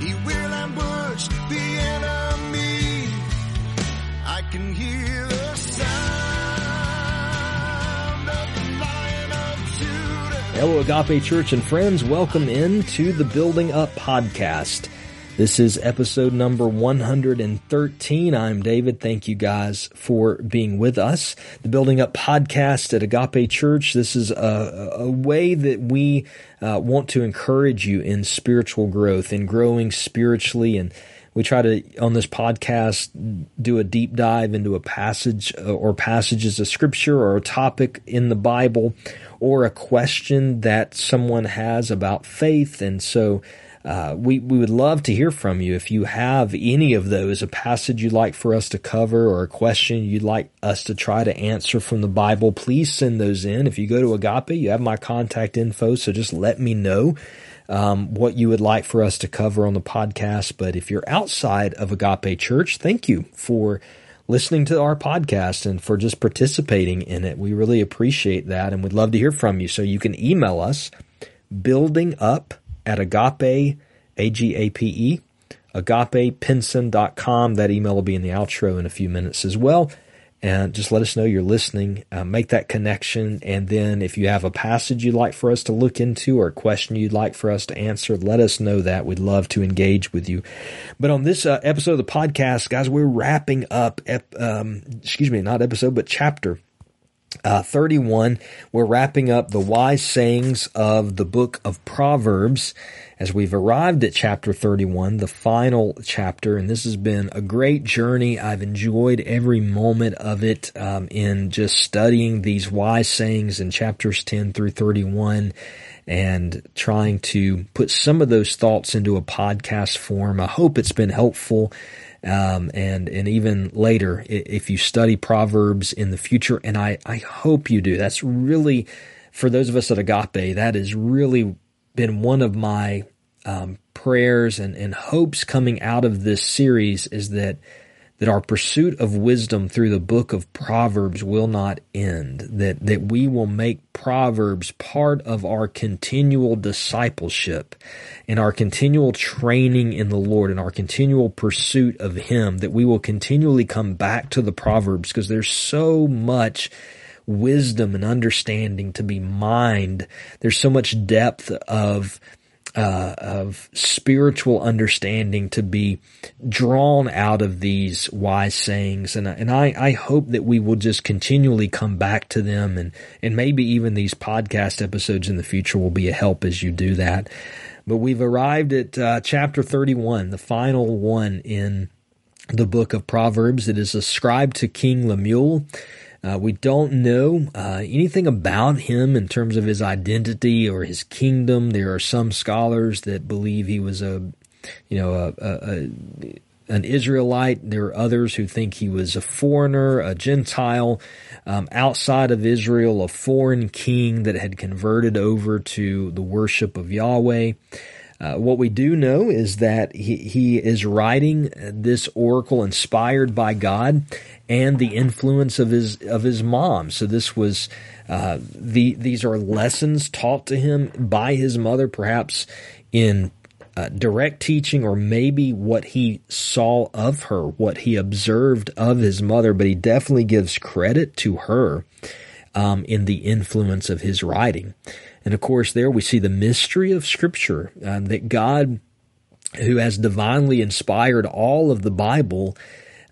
He will ambush the enemy. I can hear the sound of the Lion of Judah. Hello, Agape Church and friends. Welcome in to the Building Up Podcast. This is episode number 113. I'm David. Thank you guys for being with us. The Building Up Podcast at Agape Church. This is a, a way that we uh, want to encourage you in spiritual growth, in growing spiritually and we try to on this podcast do a deep dive into a passage uh, or passages of scripture or a topic in the Bible or a question that someone has about faith and so uh, we, we would love to hear from you. If you have any of those, a passage you'd like for us to cover or a question you'd like us to try to answer from the Bible, please send those in. If you go to Agape, you have my contact info, so just let me know. Um, what you would like for us to cover on the podcast. But if you're outside of Agape Church, thank you for listening to our podcast and for just participating in it. We really appreciate that and we'd love to hear from you. So you can email us building up at agape, A-G-A-P-E, agapepinson.com. That email will be in the outro in a few minutes as well. And just let us know you're listening. Uh, make that connection. And then if you have a passage you'd like for us to look into or a question you'd like for us to answer, let us know that. We'd love to engage with you. But on this uh, episode of the podcast, guys, we're wrapping up, ep- um, excuse me, not episode, but chapter uh, 31, we're wrapping up the wise sayings of the book of Proverbs as we've arrived at chapter 31, the final chapter, and this has been a great journey. I've enjoyed every moment of it um, in just studying these wise sayings in chapters 10 through 31 and trying to put some of those thoughts into a podcast form. I hope it's been helpful. Um, and and even later, if you study Proverbs in the future, and I I hope you do. That's really for those of us at Agape. That has really been one of my um, prayers and, and hopes coming out of this series is that that our pursuit of wisdom through the book of Proverbs will not end, that, that we will make Proverbs part of our continual discipleship and our continual training in the Lord and our continual pursuit of Him, that we will continually come back to the Proverbs because there's so much wisdom and understanding to be mined. There's so much depth of uh, of spiritual understanding to be drawn out of these wise sayings. And, and I, I hope that we will just continually come back to them and, and maybe even these podcast episodes in the future will be a help as you do that. But we've arrived at uh, chapter 31, the final one in the book of Proverbs. It is ascribed to King Lemuel. Uh, we don't know uh, anything about him in terms of his identity or his kingdom. There are some scholars that believe he was a, you know, a, a, a an Israelite. There are others who think he was a foreigner, a Gentile, um, outside of Israel, a foreign king that had converted over to the worship of Yahweh. Uh, what we do know is that he, he is writing this oracle inspired by God and the influence of his of his mom. So this was uh, the these are lessons taught to him by his mother, perhaps in uh, direct teaching or maybe what he saw of her, what he observed of his mother. But he definitely gives credit to her um, in the influence of his writing. And of course, there we see the mystery of Scripture um, that God, who has divinely inspired all of the Bible,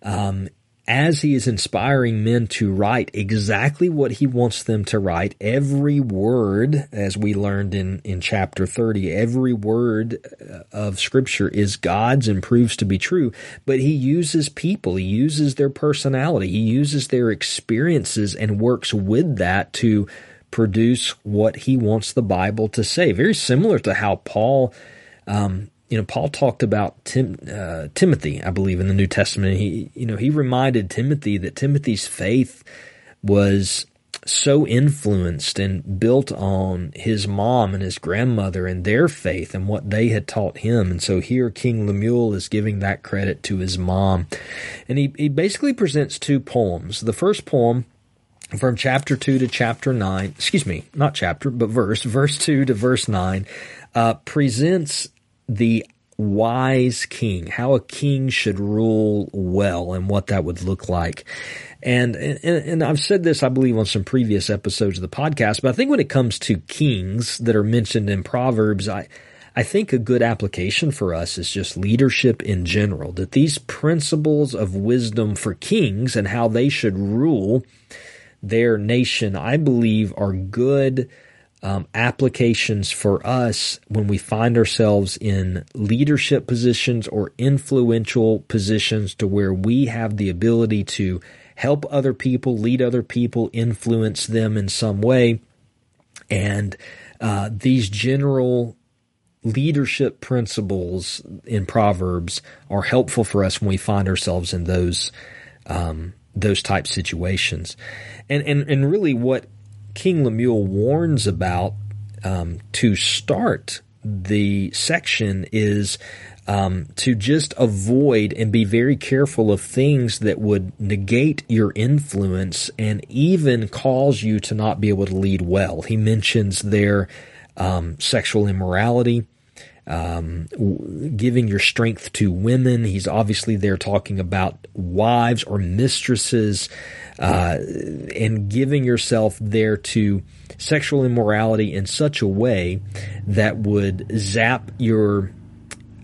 um, as he is inspiring men to write exactly what he wants them to write, every word, as we learned in, in chapter 30, every word uh, of scripture is God's and proves to be true, but he uses people, he uses their personality, he uses their experiences and works with that to produce what he wants the Bible to say. Very similar to how Paul, um, you know, Paul talked about Tim, uh, Timothy, I believe, in the New Testament. He, you know, he reminded Timothy that Timothy's faith was so influenced and built on his mom and his grandmother and their faith and what they had taught him. And so here King Lemuel is giving that credit to his mom. And he, he basically presents two poems. The first poem from chapter 2 to chapter 9, excuse me, not chapter, but verse, verse 2 to verse 9, uh, presents the wise king, how a king should rule well and what that would look like. And, and, and I've said this, I believe, on some previous episodes of the podcast, but I think when it comes to kings that are mentioned in Proverbs, I, I think a good application for us is just leadership in general, that these principles of wisdom for kings and how they should rule their nation, I believe, are good um, applications for us when we find ourselves in leadership positions or influential positions to where we have the ability to help other people, lead other people, influence them in some way. And uh, these general leadership principles in Proverbs are helpful for us when we find ourselves in those um, those type situations. And, and and really, what King Lemuel warns about um, to start the section is um, to just avoid and be very careful of things that would negate your influence and even cause you to not be able to lead well. He mentions their um, sexual immorality. Um, giving your strength to women. He's obviously there talking about wives or mistresses uh, and giving yourself there to sexual immorality in such a way that would zap your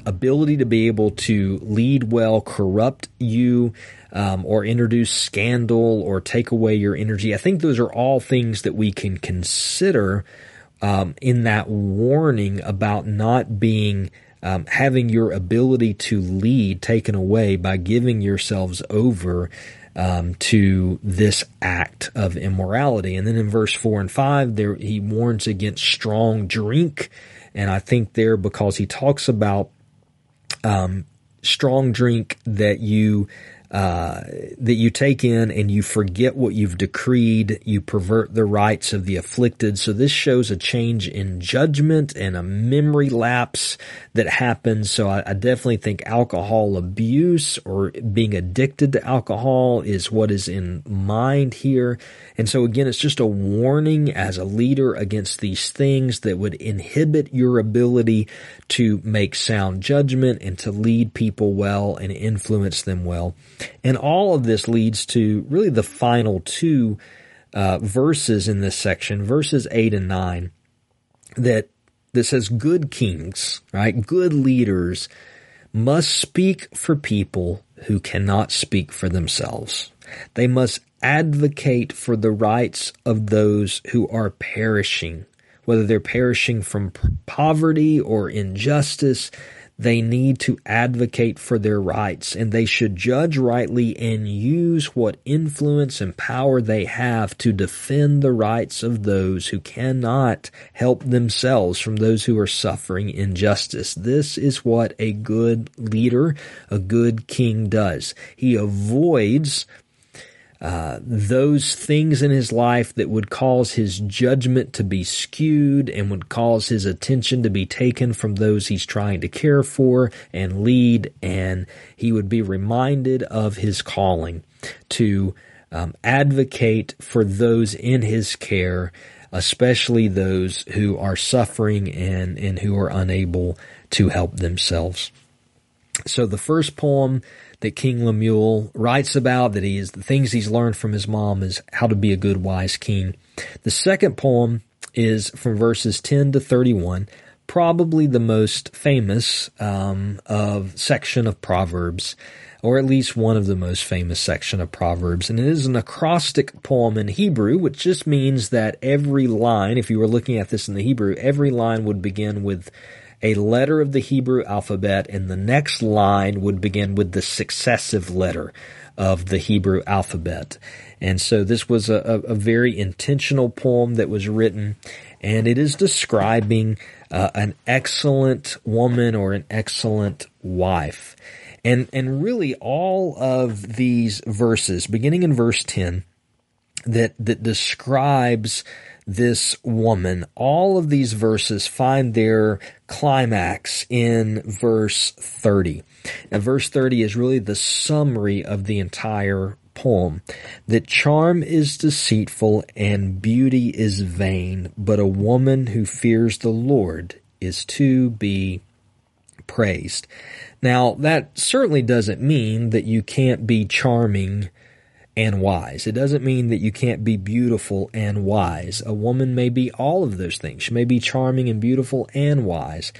ability to be able to lead well, corrupt you, um, or introduce scandal or take away your energy. I think those are all things that we can consider um, in that warning about not being um, having your ability to lead taken away by giving yourselves over um, to this act of immorality. And then in verse four and five, there he warns against strong drink, and I think there because he talks about um, strong drink that you uh, that you take in and you forget what you've decreed, you pervert the rights of the afflicted. So this shows a change in judgment and a memory lapse that happens. So I, I definitely think alcohol abuse or being addicted to alcohol is what is in mind here. And so again, it's just a warning as a leader against these things that would inhibit your ability to make sound judgment and to lead people well and influence them well. And all of this leads to really the final two uh, verses in this section, verses 8 and 9, that, that says good kings, right? Good leaders must speak for people who cannot speak for themselves. They must advocate for the rights of those who are perishing, whether they're perishing from poverty or injustice. They need to advocate for their rights and they should judge rightly and use what influence and power they have to defend the rights of those who cannot help themselves from those who are suffering injustice. This is what a good leader, a good king does. He avoids uh, those things in his life that would cause his judgment to be skewed and would cause his attention to be taken from those he's trying to care for and lead, and he would be reminded of his calling to um, advocate for those in his care, especially those who are suffering and, and who are unable to help themselves. So the first poem that King Lemuel writes about, that he is the things he's learned from his mom is how to be a good, wise king. The second poem is from verses 10 to 31, probably the most famous um, of section of Proverbs, or at least one of the most famous section of Proverbs. And it is an acrostic poem in Hebrew, which just means that every line, if you were looking at this in the Hebrew, every line would begin with a letter of the Hebrew alphabet, and the next line would begin with the successive letter of the Hebrew alphabet. And so this was a, a very intentional poem that was written, and it is describing uh, an excellent woman or an excellent wife. And, and really all of these verses, beginning in verse 10, that, that describes this woman. All of these verses find their climax in verse 30. Now, verse 30 is really the summary of the entire poem. That charm is deceitful and beauty is vain, but a woman who fears the Lord is to be praised. Now, that certainly doesn't mean that you can't be charming and wise. It doesn't mean that you can't be beautiful and wise. A woman may be all of those things. She may be charming and beautiful and wise.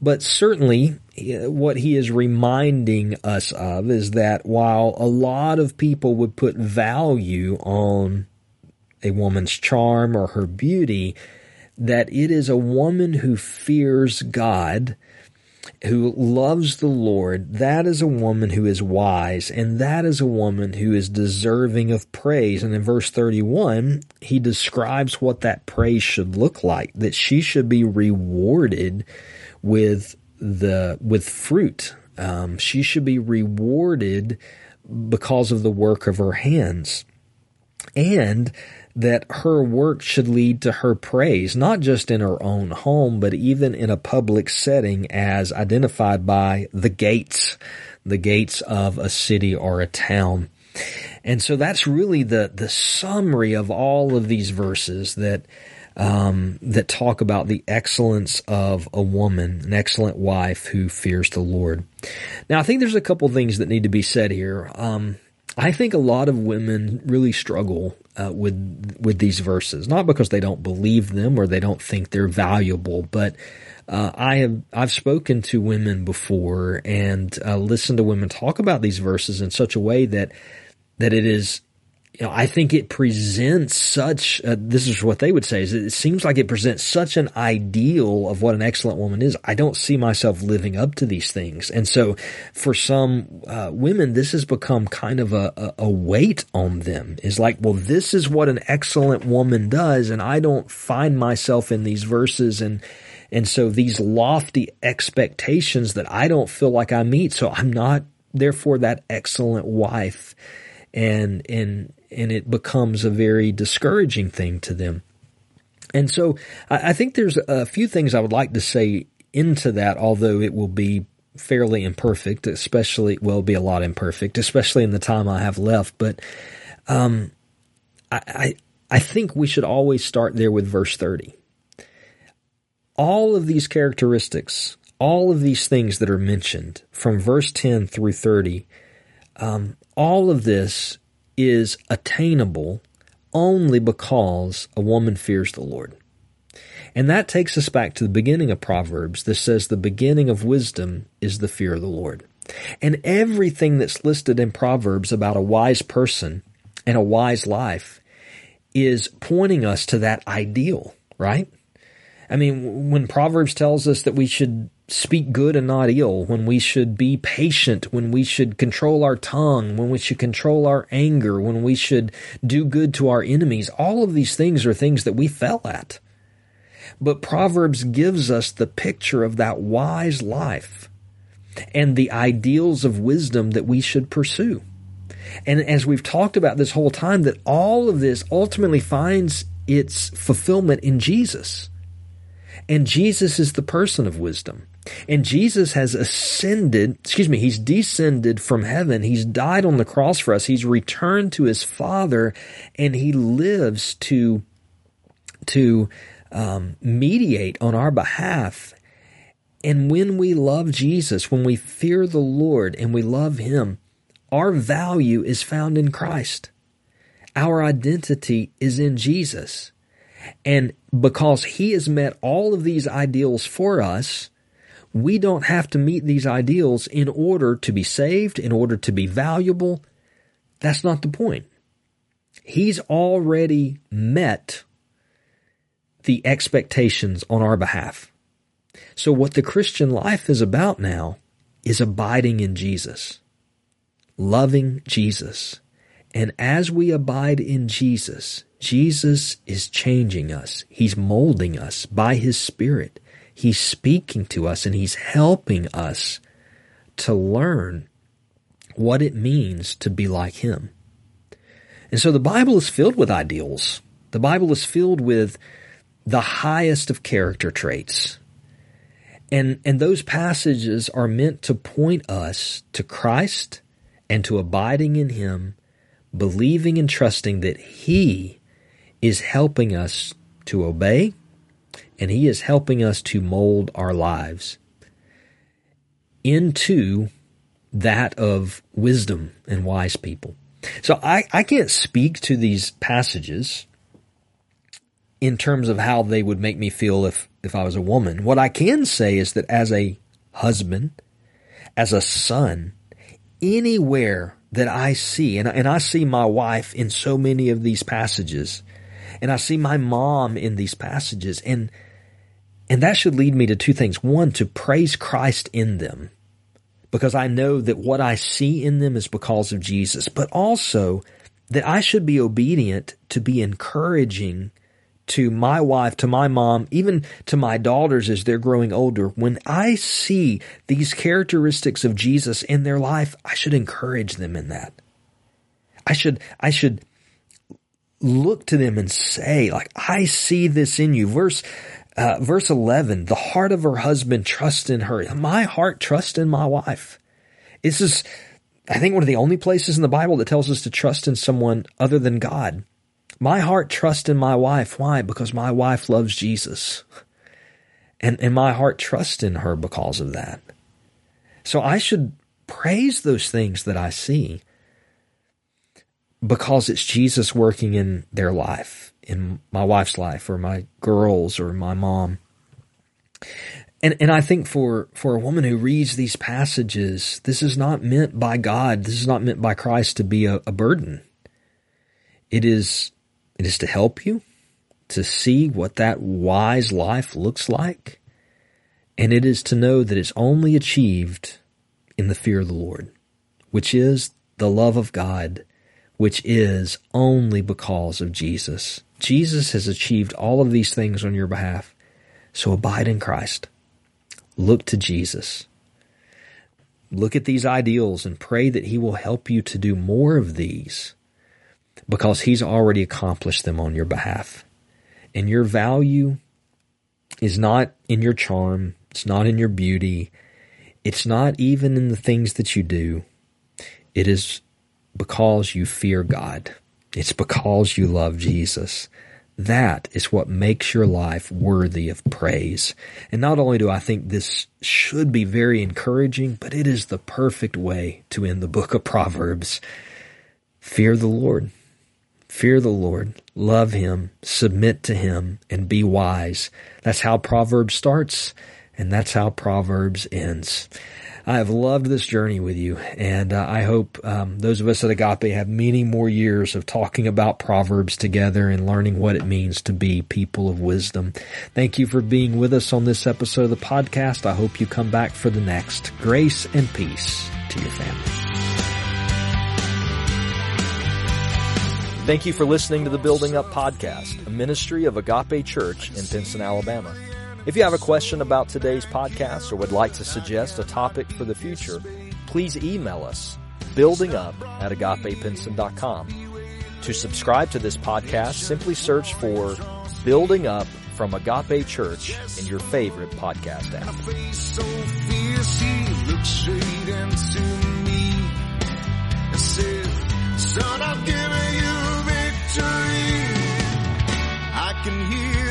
But certainly, eh, what he is reminding us of is that while a lot of people would put value on a woman's charm or her beauty, that it is a woman who fears God who loves the Lord, that is a woman who is wise, and that is a woman who is deserving of praise. And in verse 31, he describes what that praise should look like, that she should be rewarded with the, with fruit. Um, she should be rewarded because of the work of her hands. And that her work should lead to her praise, not just in her own home, but even in a public setting as identified by the gates, the gates of a city or a town. And so that's really the, the summary of all of these verses that, um, that talk about the excellence of a woman, an excellent wife who fears the Lord. Now, I think there's a couple things that need to be said here. Um, I think a lot of women really struggle uh, with with these verses, not because they don't believe them or they don't think they're valuable, but uh, I have I've spoken to women before and uh, listened to women talk about these verses in such a way that that it is you know, I think it presents such, uh, this is what they would say, is it seems like it presents such an ideal of what an excellent woman is. I don't see myself living up to these things. And so for some uh, women, this has become kind of a, a, weight on them is like, well, this is what an excellent woman does. And I don't find myself in these verses and, and so these lofty expectations that I don't feel like I meet. So I'm not therefore that excellent wife and and and it becomes a very discouraging thing to them. And so I, I think there's a few things I would like to say into that, although it will be fairly imperfect, especially, well, be a lot imperfect, especially in the time I have left. But, um, I, I, I think we should always start there with verse 30. All of these characteristics, all of these things that are mentioned from verse 10 through 30, um, all of this is attainable only because a woman fears the Lord. And that takes us back to the beginning of Proverbs that says the beginning of wisdom is the fear of the Lord. And everything that's listed in Proverbs about a wise person and a wise life is pointing us to that ideal, right? I mean, when Proverbs tells us that we should speak good and not ill, when we should be patient, when we should control our tongue, when we should control our anger, when we should do good to our enemies. All of these things are things that we fell at. But Proverbs gives us the picture of that wise life and the ideals of wisdom that we should pursue. And as we've talked about this whole time, that all of this ultimately finds its fulfillment in Jesus. And Jesus is the person of wisdom. And Jesus has ascended, excuse me, he's descended from heaven. He's died on the cross for us. He's returned to his Father and he lives to, to um, mediate on our behalf. And when we love Jesus, when we fear the Lord and we love him, our value is found in Christ. Our identity is in Jesus. And because he has met all of these ideals for us, we don't have to meet these ideals in order to be saved, in order to be valuable. That's not the point. He's already met the expectations on our behalf. So what the Christian life is about now is abiding in Jesus, loving Jesus. And as we abide in Jesus, Jesus is changing us. He's molding us by His Spirit. He's speaking to us and He's helping us to learn what it means to be like Him. And so the Bible is filled with ideals. The Bible is filled with the highest of character traits. And, and those passages are meant to point us to Christ and to abiding in Him, believing and trusting that He is helping us to obey and He is helping us to mold our lives. into that of wisdom and wise people. So I, I can't speak to these passages in terms of how they would make me feel if, if I was a woman. What I can say is that as a husband, as a son, anywhere that I see, and, and I see my wife in so many of these passages, and I see my mom in these passages, and and that should lead me to two things. One, to praise Christ in them, because I know that what I see in them is because of Jesus, but also that I should be obedient to be encouraging to my wife, to my mom, even to my daughters as they're growing older, when I see these characteristics of Jesus in their life, I should encourage them in that. I should, I should look to them and say, like, I see this in you. Verse, uh, verse 11, the heart of her husband trusts in her. My heart trusts in my wife. This is, I think, one of the only places in the Bible that tells us to trust in someone other than God. My heart trusts in my wife. Why? Because my wife loves Jesus. And, and my heart trusts in her because of that. So I should praise those things that I see because it's Jesus working in their life, in my wife's life, or my girls, or my mom. And and I think for for a woman who reads these passages, this is not meant by God. This is not meant by Christ to be a, a burden. It is it is to help you to see what that wise life looks like. And it is to know that it's only achieved in the fear of the Lord, which is the love of God, which is only because of Jesus. Jesus has achieved all of these things on your behalf. So abide in Christ. Look to Jesus. Look at these ideals and pray that He will help you to do more of these because He's already accomplished them on your behalf. And your value is not in your charm, it's not in your beauty, it's not even in the things that you do. It is because you fear God. It's because you love Jesus. That is what makes your life worthy of praise. And not only do I think this should be very encouraging, but it is the perfect way to end the book of Proverbs. Fear the Lord. Fear the Lord, love Him, submit to Him, and be wise. That's how Proverbs starts, and that's how Proverbs ends. I have loved this journey with you, and uh, I hope um, those of us at Agape have many more years of talking about Proverbs together and learning what it means to be people of wisdom. Thank you for being with us on this episode of the podcast. I hope you come back for the next. Grace and peace to your family. Thank you for listening to the Building Up Podcast, a ministry of Agape Church in Pinson, Alabama. If you have a question about today's podcast or would like to suggest a topic for the future, please email us buildingup at agapepinson.com. To subscribe to this podcast, simply search for Building Up from Agape Church in your favorite podcast app. so fierce, said, son, I've given you victory. I can hear